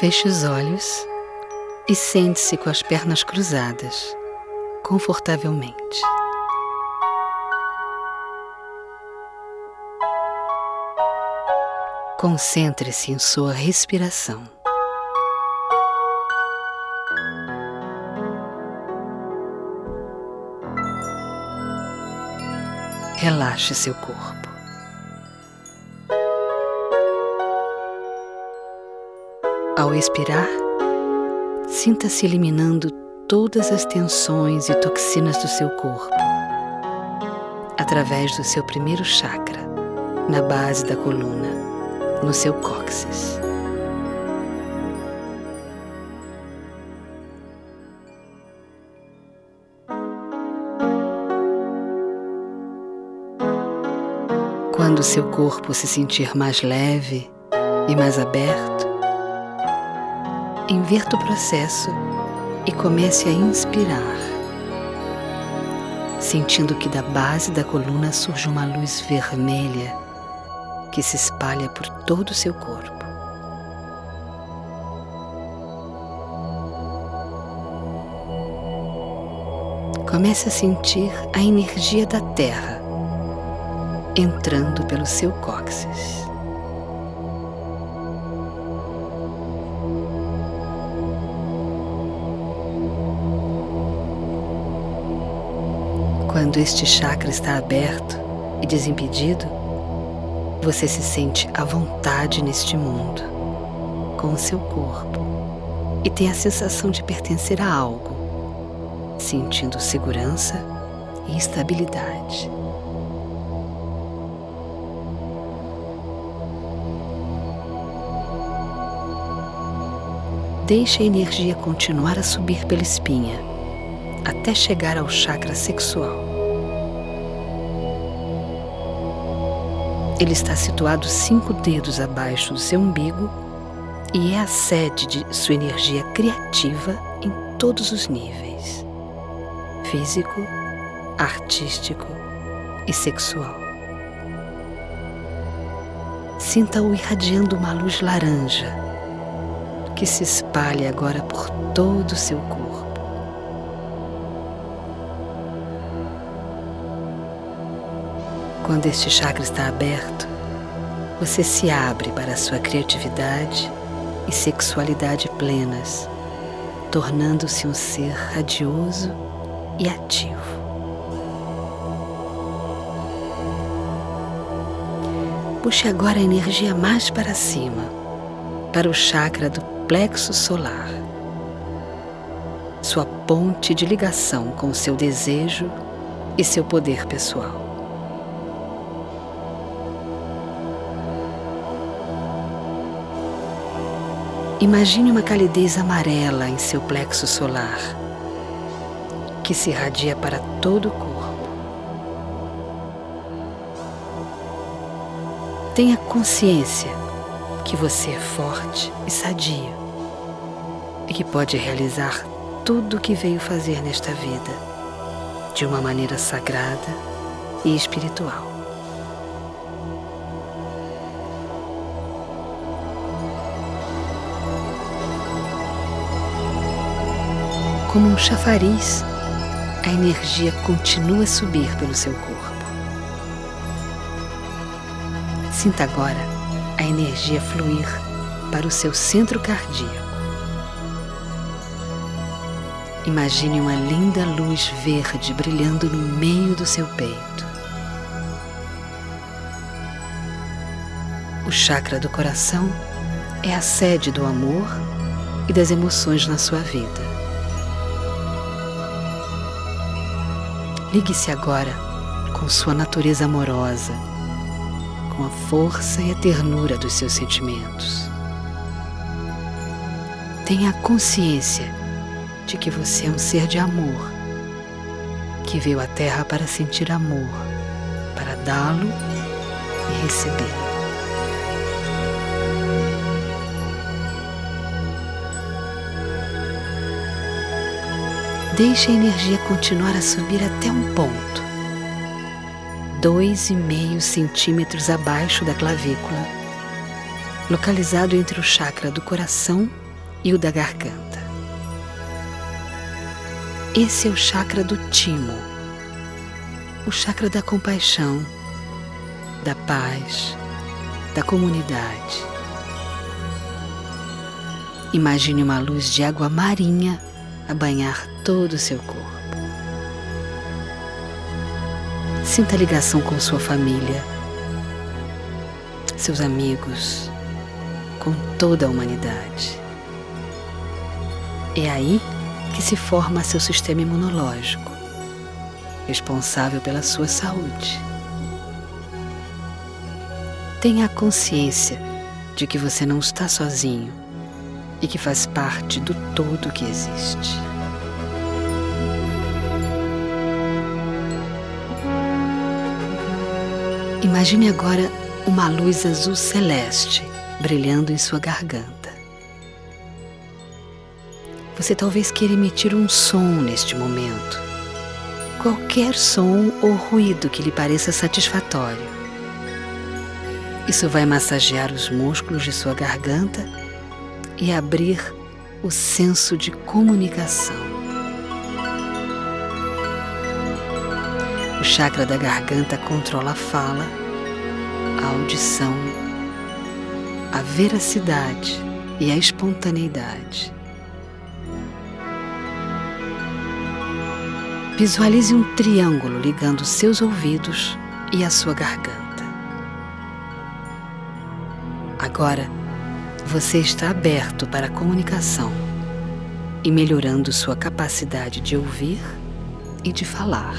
Feche os olhos e sente-se com as pernas cruzadas, confortavelmente. Concentre-se em sua respiração. Relaxe seu corpo. Ao expirar, sinta-se eliminando todas as tensões e toxinas do seu corpo através do seu primeiro chakra, na base da coluna, no seu cóccix. Quando seu corpo se sentir mais leve e mais aberto, inverta o processo e comece a inspirar, sentindo que da base da coluna surge uma luz vermelha que se espalha por todo o seu corpo. Comece a sentir a energia da Terra entrando pelo seu cóccix. Quando este chakra está aberto e desimpedido, você se sente à vontade neste mundo, com o seu corpo, e tem a sensação de pertencer a algo, sentindo segurança e estabilidade. Deixe a energia continuar a subir pela espinha até chegar ao chakra sexual. Ele está situado cinco dedos abaixo do seu umbigo e é a sede de sua energia criativa em todos os níveis físico, artístico e sexual. Sinta-o irradiando uma luz laranja que se espalha agora por todo o seu corpo. Quando este chakra está aberto, você se abre para a sua criatividade e sexualidade plenas, tornando-se um ser radioso e ativo. Puxe agora a energia mais para cima, para o chakra do plexo solar, sua ponte de ligação com seu desejo e seu poder pessoal. Imagine uma calidez amarela em seu plexo solar, que se irradia para todo o corpo. Tenha consciência que você é forte e sadio e que pode realizar tudo o que veio fazer nesta vida de uma maneira sagrada e espiritual. Como um chafariz, a energia continua a subir pelo seu corpo. Sinta agora a energia fluir para o seu centro cardíaco. Imagine uma linda luz verde brilhando no meio do seu peito. O chakra do coração é a sede do amor e das emoções na sua vida. Ligue-se agora com sua natureza amorosa, com a força e a ternura dos seus sentimentos. Tenha consciência de que você é um ser de amor, que veio à Terra para sentir amor, para dá-lo e recebê-lo. Deixe a energia continuar a subir até um ponto, dois e meio centímetros abaixo da clavícula, localizado entre o chakra do coração e o da garganta. Esse é o chakra do timo, o chakra da compaixão, da paz, da comunidade. Imagine uma luz de água marinha a banhar todo o seu corpo. Sinta a ligação com sua família, seus amigos, com toda a humanidade. É aí que se forma seu sistema imunológico, responsável pela sua saúde. Tenha a consciência de que você não está sozinho e que faz parte do todo que existe. Imagine agora uma luz azul celeste brilhando em sua garganta. Você talvez queira emitir um som neste momento. Qualquer som ou ruído que lhe pareça satisfatório. Isso vai massagear os músculos de sua garganta e abrir o senso de comunicação. O chakra da garganta controla a fala, a audição, a veracidade e a espontaneidade. Visualize um triângulo ligando seus ouvidos e a sua garganta. Agora, você está aberto para a comunicação e melhorando sua capacidade de ouvir e de falar.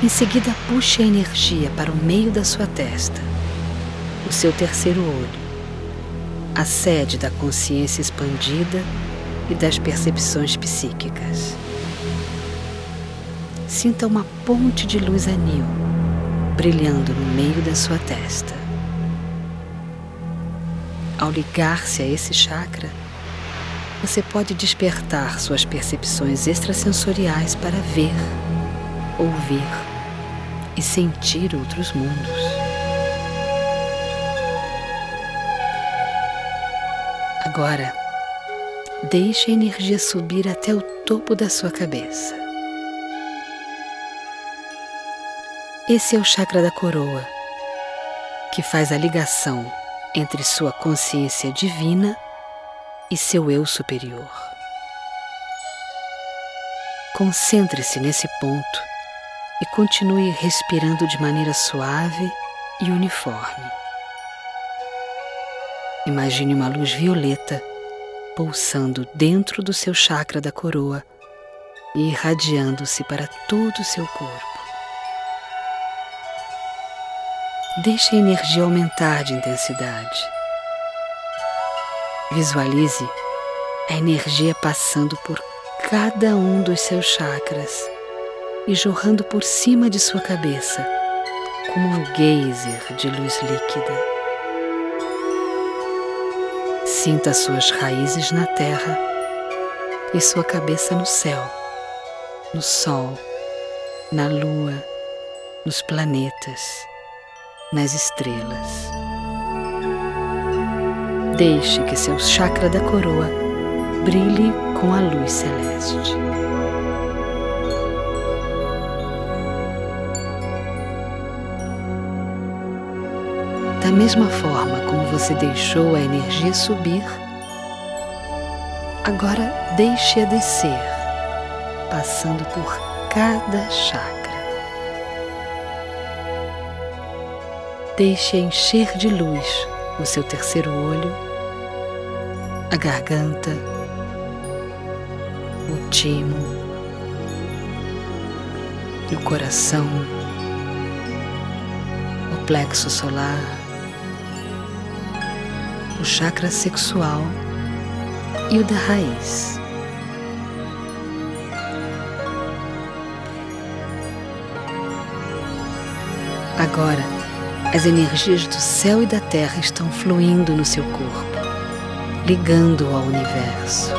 Em seguida, puxe a energia para o meio da sua testa, o seu terceiro olho, a sede da consciência expandida e das percepções psíquicas. Sinta uma ponte de luz anil brilhando no meio da sua testa. Ao ligar-se a esse chakra, você pode despertar suas percepções extrasensoriais para ver, ouvir e sentir outros mundos. Agora, deixe a energia subir até o topo da sua cabeça. Esse é o chakra da coroa, que faz a ligação entre sua consciência divina e seu eu superior. Concentre-se nesse ponto e continue respirando de maneira suave e uniforme. Imagine uma luz violeta pulsando dentro do seu chakra da coroa e irradiando-se para todo o seu corpo. Deixe a energia aumentar de intensidade. Visualize a energia passando por cada um dos seus chakras e jorrando por cima de sua cabeça, como um geyser de luz líquida. Sinta suas raízes na terra e sua cabeça no céu, no sol, na lua, nos planetas nas estrelas. Deixe que seu chakra da coroa brilhe com a luz celeste. Da mesma forma como você deixou a energia subir, agora deixe-a descer, passando por cada chakra. Deixe encher de luz o seu terceiro olho, a garganta, o timo, o coração, o plexo solar, o chakra sexual e o da raiz. Agora, as energias do céu e da terra estão fluindo no seu corpo, ligando ao universo.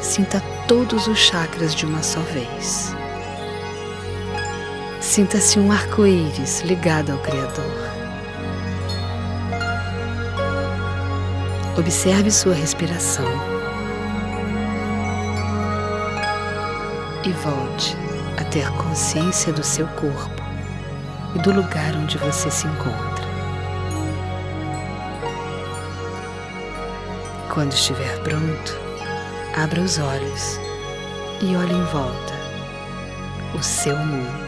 Sinta todos os chakras de uma só vez. Sinta-se um arco-íris ligado ao Criador. Observe sua respiração e volte a ter consciência do seu corpo e do lugar onde você se encontra. Quando estiver pronto, abra os olhos e olhe em volta o seu mundo.